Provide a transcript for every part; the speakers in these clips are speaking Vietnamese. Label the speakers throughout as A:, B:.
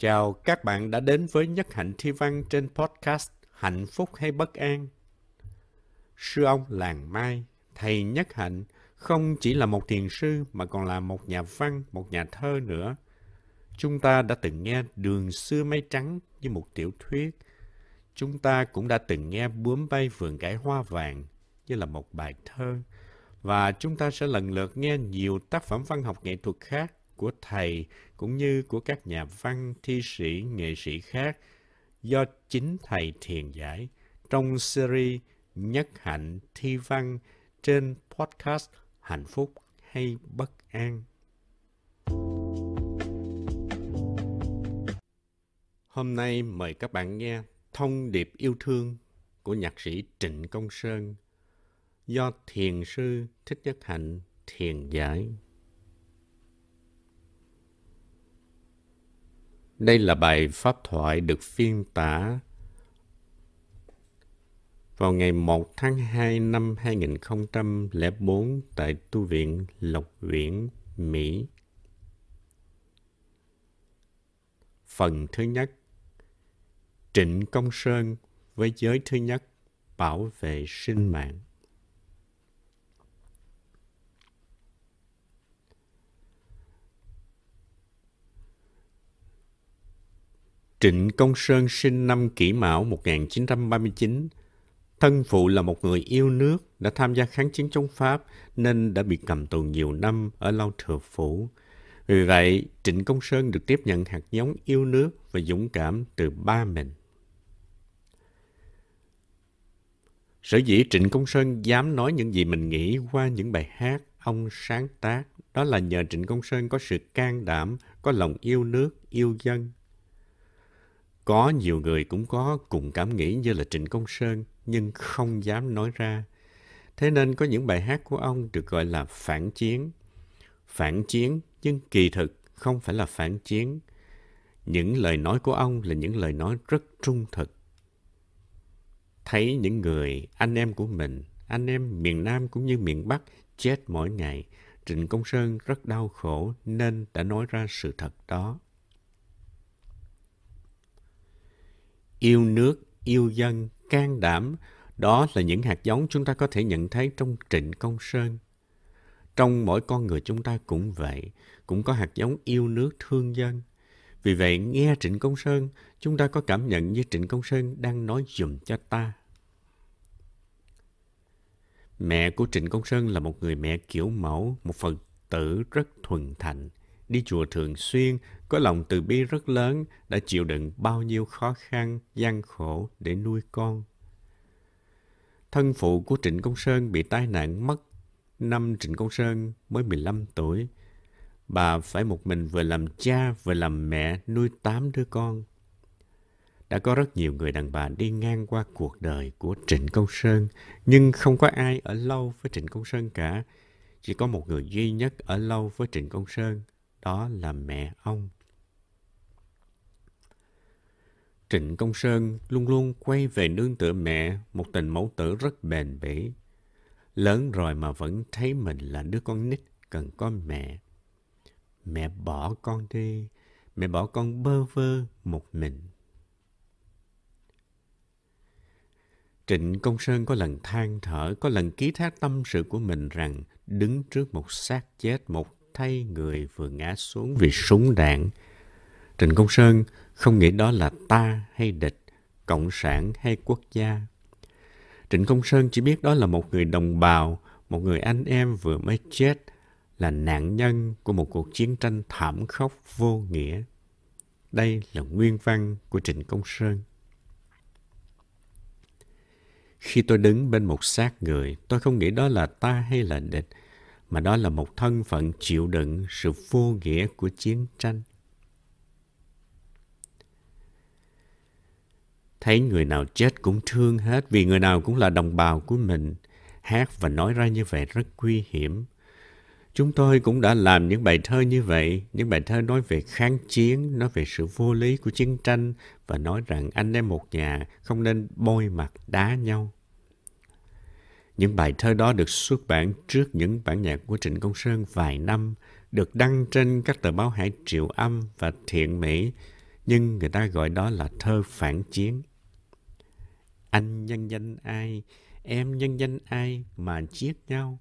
A: Chào các bạn đã đến với Nhất Hạnh Thi Văn trên podcast Hạnh Phúc hay Bất An. Sư ông Làng Mai, thầy Nhất Hạnh, không chỉ là một thiền sư mà còn là một nhà văn, một nhà thơ nữa. Chúng ta đã từng nghe Đường xưa mây trắng như một tiểu thuyết. Chúng ta cũng đã từng nghe Bướm bay vườn cải hoa vàng như là một bài thơ. Và chúng ta sẽ lần lượt nghe nhiều tác phẩm văn học nghệ thuật khác của thầy cũng như của các nhà văn, thi sĩ, nghệ sĩ khác do chính thầy thiền giải trong series Nhất Hạnh Thi Văn trên podcast Hạnh Phúc hay Bất An. Hôm nay mời các bạn nghe Thông điệp yêu thương của nhạc sĩ Trịnh Công Sơn do thiền sư Thích Nhất Hạnh thiền giải. Đây là bài pháp thoại được phiên tả vào ngày 1 tháng 2 năm 2004 tại tu viện Lộc Viễn, Mỹ. Phần thứ nhất Trịnh Công Sơn với giới thứ nhất bảo vệ sinh mạng. Trịnh Công Sơn sinh năm Kỷ Mão 1939. Thân phụ là một người yêu nước, đã tham gia kháng chiến chống Pháp nên đã bị cầm tù nhiều năm ở Lao Thừa Phủ. Vì vậy, Trịnh Công Sơn được tiếp nhận hạt giống yêu nước và dũng cảm từ ba mình. Sở dĩ Trịnh Công Sơn dám nói những gì mình nghĩ qua những bài hát ông sáng tác, đó là nhờ Trịnh Công Sơn có sự can đảm, có lòng yêu nước, yêu dân, có nhiều người cũng có cùng cảm nghĩ như là Trịnh Công Sơn, nhưng không dám nói ra. Thế nên có những bài hát của ông được gọi là phản chiến. Phản chiến, nhưng kỳ thực không phải là phản chiến. Những lời nói của ông là những lời nói rất trung thực. Thấy những người, anh em của mình, anh em miền Nam cũng như miền Bắc chết mỗi ngày, Trịnh Công Sơn rất đau khổ nên đã nói ra sự thật đó. Yêu nước, yêu dân, can đảm, đó là những hạt giống chúng ta có thể nhận thấy trong Trịnh Công Sơn. Trong mỗi con người chúng ta cũng vậy, cũng có hạt giống yêu nước thương dân. Vì vậy, nghe Trịnh Công Sơn, chúng ta có cảm nhận như Trịnh Công Sơn đang nói dùm cho ta. Mẹ của Trịnh Công Sơn là một người mẹ kiểu mẫu, một Phật tử rất thuần thành đi chùa thường xuyên, có lòng từ bi rất lớn, đã chịu đựng bao nhiêu khó khăn, gian khổ để nuôi con. Thân phụ của Trịnh Công Sơn bị tai nạn mất năm Trịnh Công Sơn mới 15 tuổi. Bà phải một mình vừa làm cha vừa làm mẹ nuôi tám đứa con. Đã có rất nhiều người đàn bà đi ngang qua cuộc đời của Trịnh Công Sơn, nhưng không có ai ở lâu với Trịnh Công Sơn cả. Chỉ có một người duy nhất ở lâu với Trịnh Công Sơn, đó là mẹ ông. Trịnh Công Sơn luôn luôn quay về nương tựa mẹ, một tình mẫu tử rất bền bỉ. Lớn rồi mà vẫn thấy mình là đứa con nít cần có mẹ. Mẹ bỏ con đi, mẹ bỏ con bơ vơ một mình. Trịnh Công Sơn có lần than thở, có lần ký thác tâm sự của mình rằng đứng trước một xác chết, một thay người vừa ngã xuống vì súng đạn. Trịnh Công Sơn không nghĩ đó là ta hay địch, cộng sản hay quốc gia. Trịnh Công Sơn chỉ biết đó là một người đồng bào, một người anh em vừa mới chết, là nạn nhân của một cuộc chiến tranh thảm khốc vô nghĩa. Đây là nguyên văn của Trịnh Công Sơn. Khi tôi đứng bên một xác người, tôi không nghĩ đó là ta hay là địch, mà đó là một thân phận chịu đựng sự vô nghĩa của chiến tranh. Thấy người nào chết cũng thương hết vì người nào cũng là đồng bào của mình. Hát và nói ra như vậy rất nguy hiểm. Chúng tôi cũng đã làm những bài thơ như vậy, những bài thơ nói về kháng chiến, nói về sự vô lý của chiến tranh và nói rằng anh em một nhà không nên bôi mặt đá nhau. Những bài thơ đó được xuất bản trước những bản nhạc của Trịnh Công Sơn vài năm, được đăng trên các tờ báo Hải Triệu Âm và Thiện Mỹ, nhưng người ta gọi đó là thơ phản chiến. Anh nhân danh ai, em nhân danh ai mà giết nhau?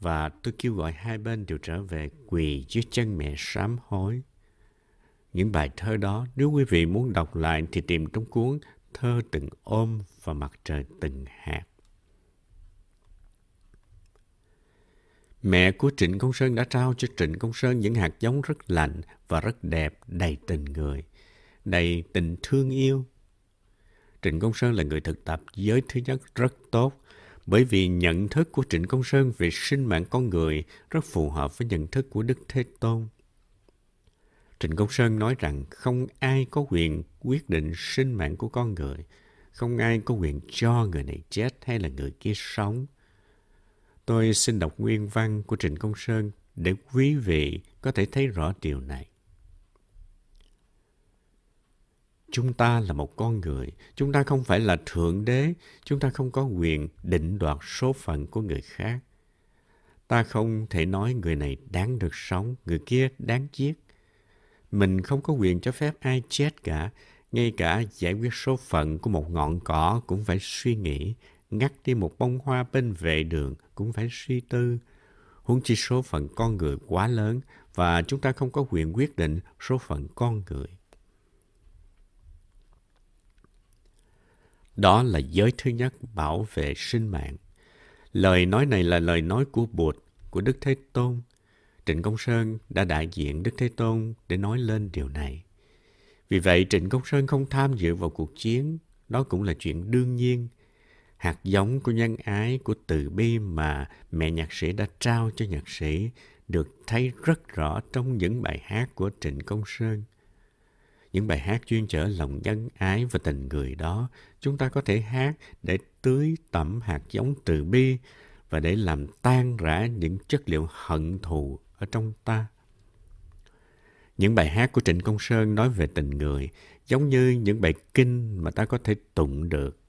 A: Và tôi kêu gọi hai bên đều trở về quỳ dưới chân mẹ sám hối. Những bài thơ đó, nếu quý vị muốn đọc lại thì tìm trong cuốn Thơ từng ôm và mặt trời từng hạt. Mẹ của Trịnh Công Sơn đã trao cho Trịnh Công Sơn những hạt giống rất lành và rất đẹp, đầy tình người, đầy tình thương yêu. Trịnh Công Sơn là người thực tập giới thứ nhất rất tốt, bởi vì nhận thức của Trịnh Công Sơn về sinh mạng con người rất phù hợp với nhận thức của Đức Thế Tôn. Trịnh Công Sơn nói rằng không ai có quyền quyết định sinh mạng của con người, không ai có quyền cho người này chết hay là người kia sống. Tôi xin đọc nguyên văn của Trịnh Công Sơn để quý vị có thể thấy rõ điều này. Chúng ta là một con người, chúng ta không phải là thượng đế, chúng ta không có quyền định đoạt số phận của người khác. Ta không thể nói người này đáng được sống, người kia đáng giết. Mình không có quyền cho phép ai chết cả, ngay cả giải quyết số phận của một ngọn cỏ cũng phải suy nghĩ, ngắt đi một bông hoa bên vệ đường cũng phải suy tư. Huống chi số phận con người quá lớn và chúng ta không có quyền quyết định số phận con người. Đó là giới thứ nhất bảo vệ sinh mạng. Lời nói này là lời nói của Bụt, của Đức Thế Tôn. Trịnh Công Sơn đã đại diện Đức Thế Tôn để nói lên điều này. Vì vậy Trịnh Công Sơn không tham dự vào cuộc chiến, đó cũng là chuyện đương nhiên. Hạt giống của nhân ái, của từ bi mà mẹ nhạc sĩ đã trao cho nhạc sĩ được thấy rất rõ trong những bài hát của Trịnh Công Sơn. Những bài hát chuyên chở lòng nhân ái và tình người đó, chúng ta có thể hát để tưới tẩm hạt giống từ bi và để làm tan rã những chất liệu hận thù ở trong ta. Những bài hát của Trịnh Công Sơn nói về tình người giống như những bài kinh mà ta có thể tụng được.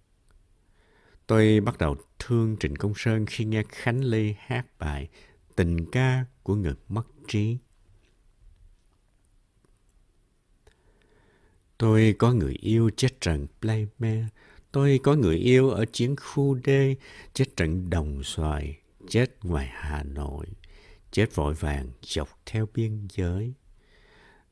A: Tôi bắt đầu thương Trịnh Công Sơn khi nghe Khánh Ly hát bài Tình ca của người mất trí. Tôi có người yêu chết trận Playme. Tôi có người yêu ở chiến khu D, chết trận Đồng Xoài, chết ngoài Hà Nội, chết vội vàng dọc theo biên giới.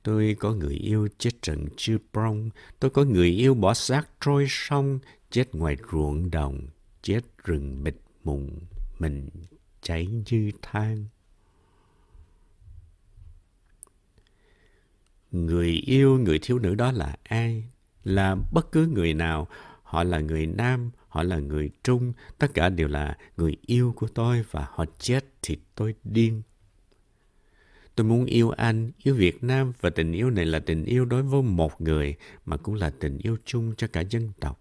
A: Tôi có người yêu chết trận Chư Prong. Tôi có người yêu bỏ xác trôi sông, chết ngoài ruộng đồng, chết rừng mịt mùng, mình cháy như than. Người yêu người thiếu nữ đó là ai? Là bất cứ người nào. Họ là người nam, họ là người trung, tất cả đều là người yêu của tôi và họ chết thì tôi điên. Tôi muốn yêu anh, yêu Việt Nam và tình yêu này là tình yêu đối với một người mà cũng là tình yêu chung cho cả dân tộc.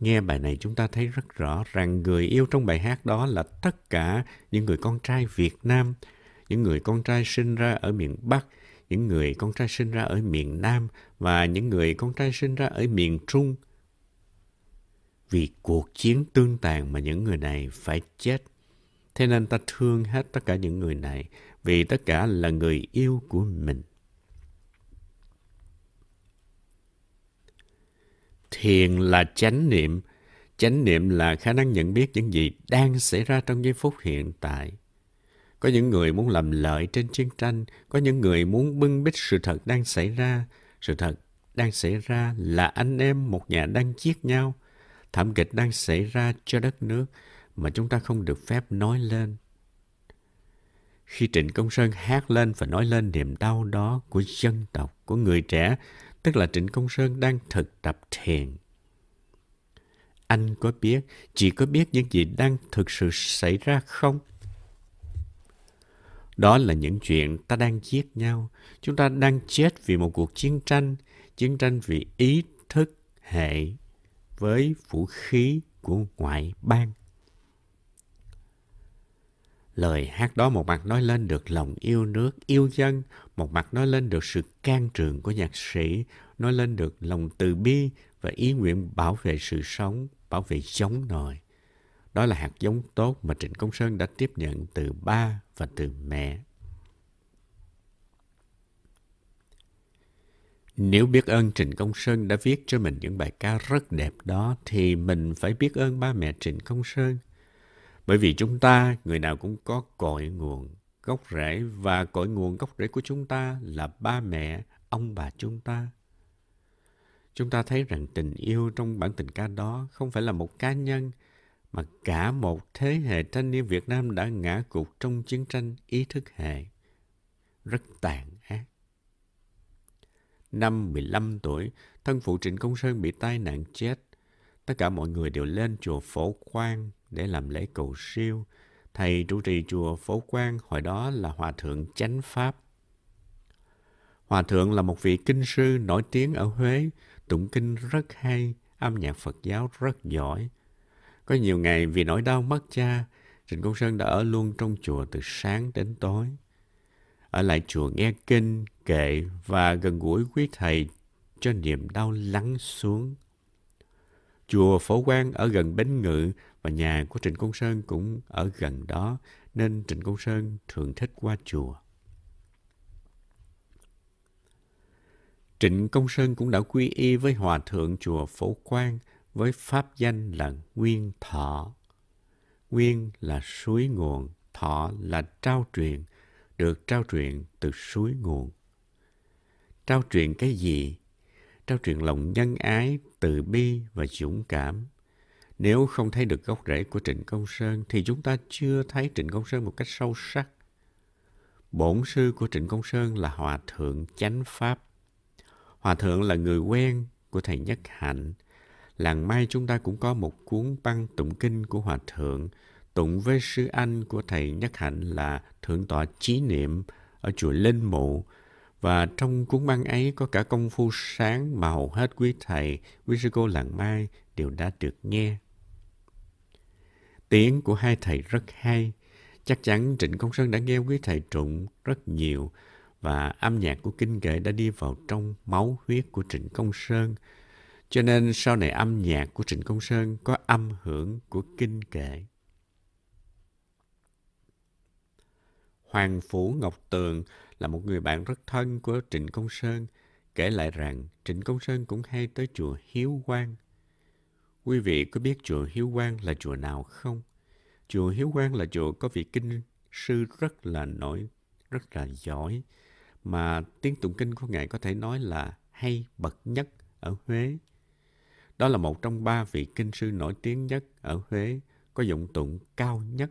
A: Nghe bài này chúng ta thấy rất rõ rằng người yêu trong bài hát đó là tất cả những người con trai Việt Nam, những người con trai sinh ra ở miền Bắc, những người con trai sinh ra ở miền Nam và những người con trai sinh ra ở miền Trung. Vì cuộc chiến tương tàn mà những người này phải chết. Thế nên ta thương hết tất cả những người này vì tất cả là người yêu của mình. Thiền là chánh niệm. Chánh niệm là khả năng nhận biết những gì đang xảy ra trong giây phút hiện tại. Có những người muốn làm lợi trên chiến tranh, có những người muốn bưng bít sự thật đang xảy ra. Sự thật đang xảy ra là anh em một nhà đang giết nhau. Thảm kịch đang xảy ra cho đất nước mà chúng ta không được phép nói lên. Khi Trịnh Công Sơn hát lên và nói lên niềm đau đó của dân tộc, của người trẻ, tức là Trịnh Công Sơn đang thực tập thiền. Anh có biết, chỉ có biết những gì đang thực sự xảy ra không? Đó là những chuyện ta đang giết nhau. Chúng ta đang chết vì một cuộc chiến tranh, chiến tranh vì ý thức hệ với vũ khí của ngoại bang. Lời hát đó một mặt nói lên được lòng yêu nước, yêu dân, một mặt nói lên được sự can trường của nhạc sĩ, nói lên được lòng từ bi và ý nguyện bảo vệ sự sống, bảo vệ giống nòi. Đó là hạt giống tốt mà Trịnh Công Sơn đã tiếp nhận từ ba và từ mẹ. Nếu biết ơn Trịnh Công Sơn đã viết cho mình những bài ca rất đẹp đó, thì mình phải biết ơn ba mẹ Trịnh Công Sơn. Bởi vì chúng ta, người nào cũng có cội nguồn, gốc rễ, và cội nguồn gốc rễ của chúng ta là ba mẹ, ông bà chúng ta. Chúng ta thấy rằng tình yêu trong bản tình ca đó không phải là một cá nhân, mà cả một thế hệ thanh niên Việt Nam đã ngã cục trong chiến tranh ý thức hệ. Rất tàn ác. Năm 15 tuổi, thân phụ Trịnh Công Sơn bị tai nạn chết. Tất cả mọi người đều lên chùa Phổ Quang để làm lễ cầu siêu. Thầy trụ trì chùa Phổ Quang hồi đó là Hòa Thượng Chánh Pháp. Hòa Thượng là một vị kinh sư nổi tiếng ở Huế, tụng kinh rất hay, âm nhạc Phật giáo rất giỏi. Có nhiều ngày vì nỗi đau mất cha, Trịnh Công Sơn đã ở luôn trong chùa từ sáng đến tối. Ở lại chùa nghe kinh, kệ và gần gũi quý thầy cho niềm đau lắng xuống. Chùa Phổ Quang ở gần Bến Ngự và nhà của Trịnh Công Sơn cũng ở gần đó nên Trịnh Công Sơn thường thích qua chùa. Trịnh Công Sơn cũng đã quy y với Hòa Thượng Chùa Phổ Quang với pháp danh là Nguyên Thọ. Nguyên là suối nguồn, thọ là trao truyền, được trao truyền từ suối nguồn. Trao truyền cái gì? Trao truyền lòng nhân ái, từ bi và dũng cảm. Nếu không thấy được gốc rễ của Trịnh Công Sơn thì chúng ta chưa thấy Trịnh Công Sơn một cách sâu sắc. Bổn sư của Trịnh Công Sơn là Hòa Thượng Chánh Pháp. Hòa Thượng là người quen của Thầy Nhất Hạnh, làng Mai chúng ta cũng có một cuốn băng tụng kinh của Hòa Thượng, tụng với sư anh của thầy Nhất Hạnh là Thượng tọa Chí Niệm ở chùa Linh Mụ. Và trong cuốn băng ấy có cả công phu sáng mà hầu hết quý thầy, quý sư cô làng Mai đều đã được nghe. Tiếng của hai thầy rất hay. Chắc chắn Trịnh Công Sơn đã nghe quý thầy trụng rất nhiều và âm nhạc của kinh kệ đã đi vào trong máu huyết của Trịnh Công Sơn – cho nên sau này âm nhạc của Trịnh Công Sơn có âm hưởng của kinh kệ. Hoàng Phủ Ngọc Tường là một người bạn rất thân của Trịnh Công Sơn, kể lại rằng Trịnh Công Sơn cũng hay tới chùa Hiếu Quang. Quý vị có biết chùa Hiếu Quang là chùa nào không? Chùa Hiếu Quang là chùa có vị kinh sư rất là nổi, rất là giỏi, mà tiếng tụng kinh của Ngài có thể nói là hay bậc nhất ở Huế. Đó là một trong ba vị kinh sư nổi tiếng nhất ở Huế, có giọng tụng cao nhất.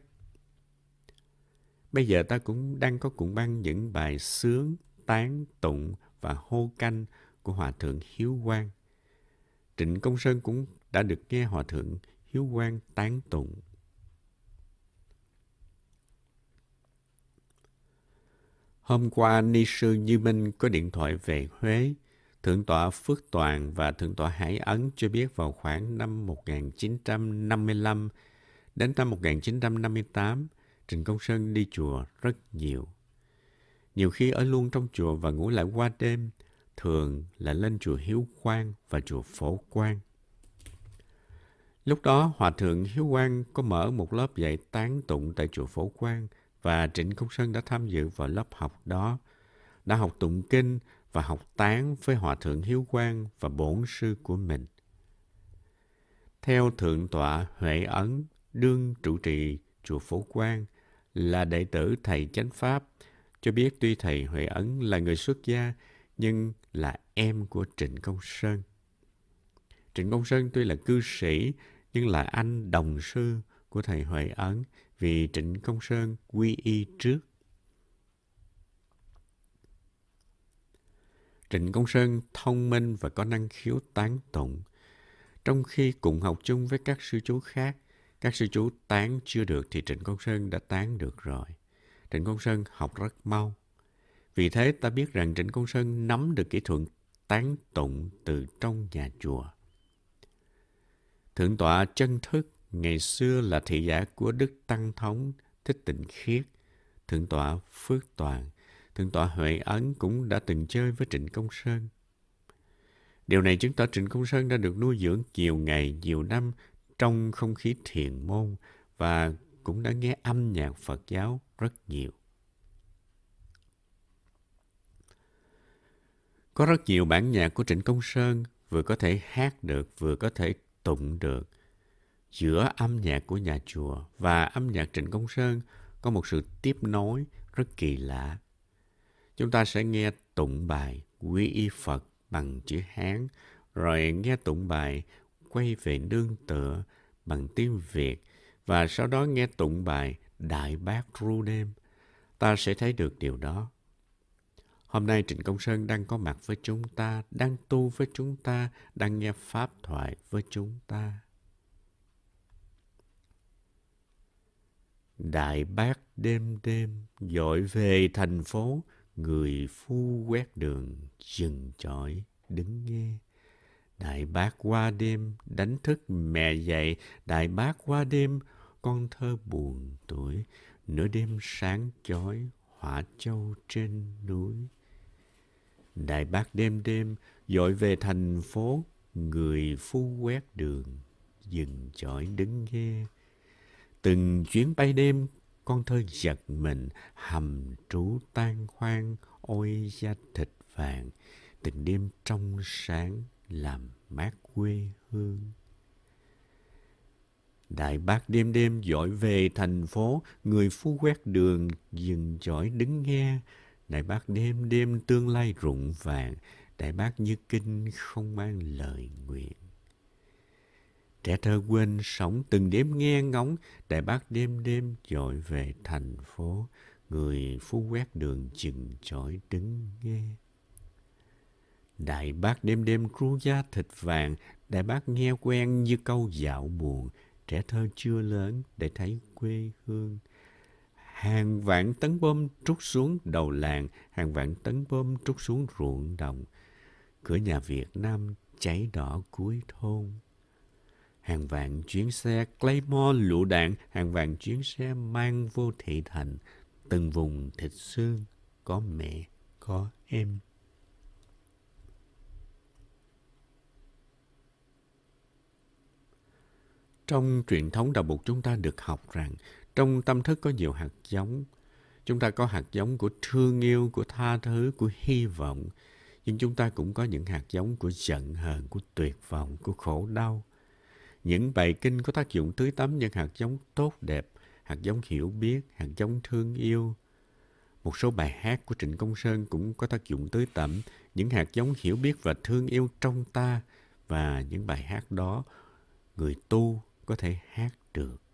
A: Bây giờ ta cũng đang có cuộn băng những bài sướng, tán, tụng và hô canh của Hòa Thượng Hiếu Quang. Trịnh Công Sơn cũng đã được nghe Hòa Thượng Hiếu Quang tán tụng. Hôm qua, Ni Sư Như Minh có điện thoại về Huế Thượng tọa Phước Toàn và Thượng tọa Hải Ấn cho biết vào khoảng năm 1955 đến năm 1958, Trịnh Công Sơn đi chùa rất nhiều. Nhiều khi ở luôn trong chùa và ngủ lại qua đêm, thường là lên chùa Hiếu Quang và chùa Phổ Quang. Lúc đó, Hòa Thượng Hiếu Quang có mở một lớp dạy tán tụng tại chùa Phổ Quang và Trịnh Công Sơn đã tham dự vào lớp học đó, đã học tụng kinh và học tán với Hòa Thượng Hiếu Quang và bổn sư của mình. Theo Thượng tọa Huệ Ấn, đương trụ trì chùa Phổ Quang, là đệ tử thầy chánh Pháp, cho biết tuy thầy Huệ Ấn là người xuất gia, nhưng là em của Trịnh Công Sơn. Trịnh Công Sơn tuy là cư sĩ, nhưng là anh đồng sư của thầy Huệ Ấn vì Trịnh Công Sơn quy y trước. Trịnh Công Sơn thông minh và có năng khiếu tán tụng. Trong khi cùng học chung với các sư chú khác, các sư chú tán chưa được thì Trịnh Công Sơn đã tán được rồi. Trịnh Công Sơn học rất mau. Vì thế ta biết rằng Trịnh Công Sơn nắm được kỹ thuật tán tụng từ trong nhà chùa. Thượng tọa chân thức ngày xưa là thị giả của Đức Tăng Thống Thích Tịnh Khiết, Thượng tọa Phước Toàn Thượng tọa Huệ Ấn cũng đã từng chơi với Trịnh Công Sơn. Điều này chứng tỏ Trịnh Công Sơn đã được nuôi dưỡng nhiều ngày, nhiều năm trong không khí thiền môn và cũng đã nghe âm nhạc Phật giáo rất nhiều. Có rất nhiều bản nhạc của Trịnh Công Sơn vừa có thể hát được, vừa có thể tụng được. Giữa âm nhạc của nhà chùa và âm nhạc Trịnh Công Sơn có một sự tiếp nối rất kỳ lạ. Chúng ta sẽ nghe tụng bài Quy y Phật bằng chữ Hán, rồi nghe tụng bài Quay về nương tựa bằng tiếng Việt, và sau đó nghe tụng bài Đại Bác Ru Đêm. Ta sẽ thấy được điều đó. Hôm nay Trịnh Công Sơn đang có mặt với chúng ta, đang tu với chúng ta, đang nghe pháp thoại với chúng ta. Đại bác đêm đêm dội về thành phố, người phu quét đường dừng chọi đứng nghe. Đại bác qua đêm đánh thức mẹ dậy, đại bác qua đêm con thơ buồn tuổi, nửa đêm sáng chói hỏa châu trên núi. Đại bác đêm đêm dội về thành phố, người phu quét đường, dừng chọi đứng nghe. Từng chuyến bay đêm, con thơ giật mình, hầm trú tan hoang, ôi da thịt vàng, từng đêm trong sáng làm mát quê hương. Đại bác đêm đêm dội về thành phố, người phu quét đường, dừng chọi đứng nghe, Đại bác đêm đêm tương lai rụng vàng, Đại bác như kinh không mang lời nguyện. Trẻ thơ quên sống từng đêm nghe ngóng, Đại bác đêm đêm dội về thành phố, Người phu quét đường chừng chọi đứng nghe. Đại bác đêm đêm ru da thịt vàng, Đại bác nghe quen như câu dạo buồn, Trẻ thơ chưa lớn để thấy quê hương. Hàng vạn tấn bom trút xuống đầu làng, hàng vạn tấn bom trút xuống ruộng đồng. Cửa nhà Việt Nam cháy đỏ cuối thôn. Hàng vạn chuyến xe Claymore lựu đạn, hàng vạn chuyến xe mang vô thị thành. Từng vùng thịt xương, có mẹ, có em. Trong truyền thống đạo Bụt chúng ta được học rằng trong tâm thức có nhiều hạt giống. Chúng ta có hạt giống của thương yêu, của tha thứ, của hy vọng. Nhưng chúng ta cũng có những hạt giống của giận hờn, của tuyệt vọng, của khổ đau. Những bài kinh có tác dụng tưới tắm những hạt giống tốt đẹp, hạt giống hiểu biết, hạt giống thương yêu. Một số bài hát của Trịnh Công Sơn cũng có tác dụng tưới tẩm những hạt giống hiểu biết và thương yêu trong ta và những bài hát đó người tu có thể hát được